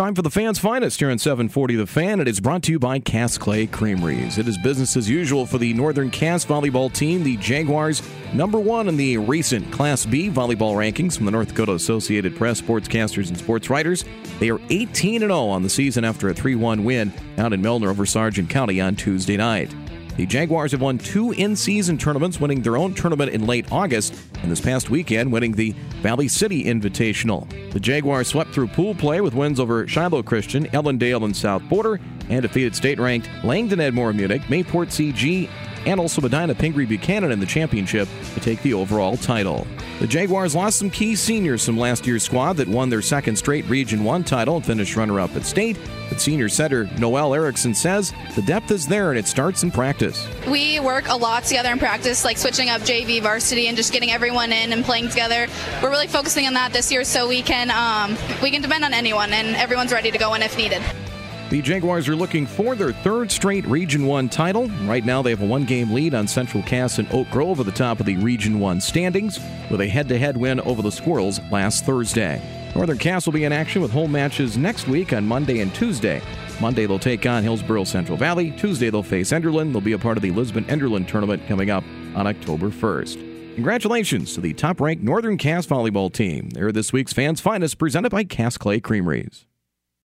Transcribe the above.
time for the fans' finest here on 740 The Fan. It is brought to you by Cass Clay Creameries. It is business as usual for the Northern Cass volleyball team. The Jaguars, number one in the recent Class B volleyball rankings from the North Dakota Associated Press, sportscasters, and sports writers. They are 18 0 on the season after a 3 1 win out in Milnor over Sargent County on Tuesday night. The Jaguars have won two in season tournaments, winning their own tournament in late August, and this past weekend winning the Valley City Invitational. The Jaguars swept through pool play with wins over Shiloh Christian, Ellendale, and South Border, and defeated state ranked Langdon Edmore Munich, Mayport CG, and also Medina Pingree Buchanan in the championship to take the overall title. The Jaguars lost some key seniors from last year's squad that won their second straight Region 1 title and finished runner up at state. But senior setter Noel Erickson says the depth is there and it starts in practice. We work a lot together in practice, like switching up JV varsity and just getting everyone in and playing together. We're really focusing on that this year so we can um, we can depend on anyone and everyone's ready to go in if needed. The Jaguars are looking for their third straight Region 1 title. Right now, they have a one game lead on Central Cass and Oak Grove at the top of the Region 1 standings, with a head to head win over the Squirrels last Thursday. Northern Cass will be in action with home matches next week on Monday and Tuesday. Monday, they'll take on Hillsboro Central Valley. Tuesday, they'll face Enderlin. They'll be a part of the Lisbon Enderlin tournament coming up on October 1st. Congratulations to the top ranked Northern Cass volleyball team. They're this week's fans' finest, presented by Cass Clay Creameries.